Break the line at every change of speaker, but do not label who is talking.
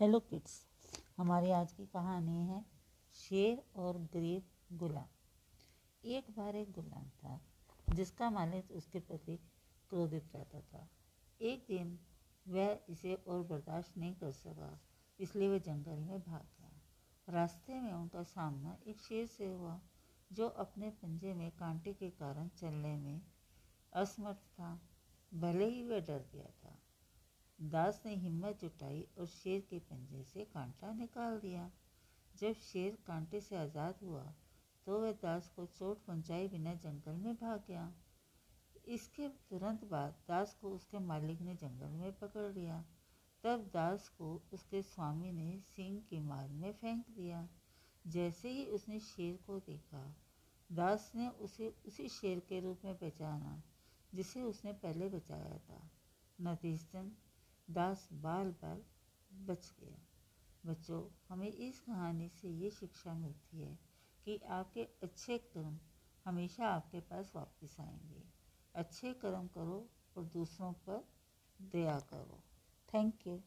Hello kids हमारी आज की कहानी है शेर और गरीब गुलाम। एक बार एक गुलाम था, जिसका मालिक उसके प्रति क्रोधित रहता था। एक दिन वह इसे और बर्दाश्त नहीं कर सका, इसलिए वह जंगल में भाग गया। रास्ते में उनका सामना एक शेर से हुआ, जो अपने पंजे में कांटे के कारण चलने में असमर्थ था। भले ही वह डर गया था दास ने हिम्मत जुटाई और शेर के पंजे से कांटा निकाल दिया। जब शेर कांटे से आज़ाद हुआ तो वह दास को चोट पहुँचाए बिना जंगल में भाग गया। इसके तुरंत बाद दास को उसके मालिक ने जंगल में पकड़ लिया। तब दास को उसके स्वामी ने सिंह की मार में फेंक दिया। जैसे ही उसने शेर को देखा, दास ने उसे उसी शेर के रूप में पहचाना, जिसे उसने पहले बचाया था। नतीजतन दास बाल बाल बच गया। बच्चों, हमें इस कहानी से ये शिक्षा मिलती है कि आपके अच्छे कर्म हमेशा आपके पास वापस आएँगे। अच्छे कर्म करो और दूसरों पर दया करो। Thank you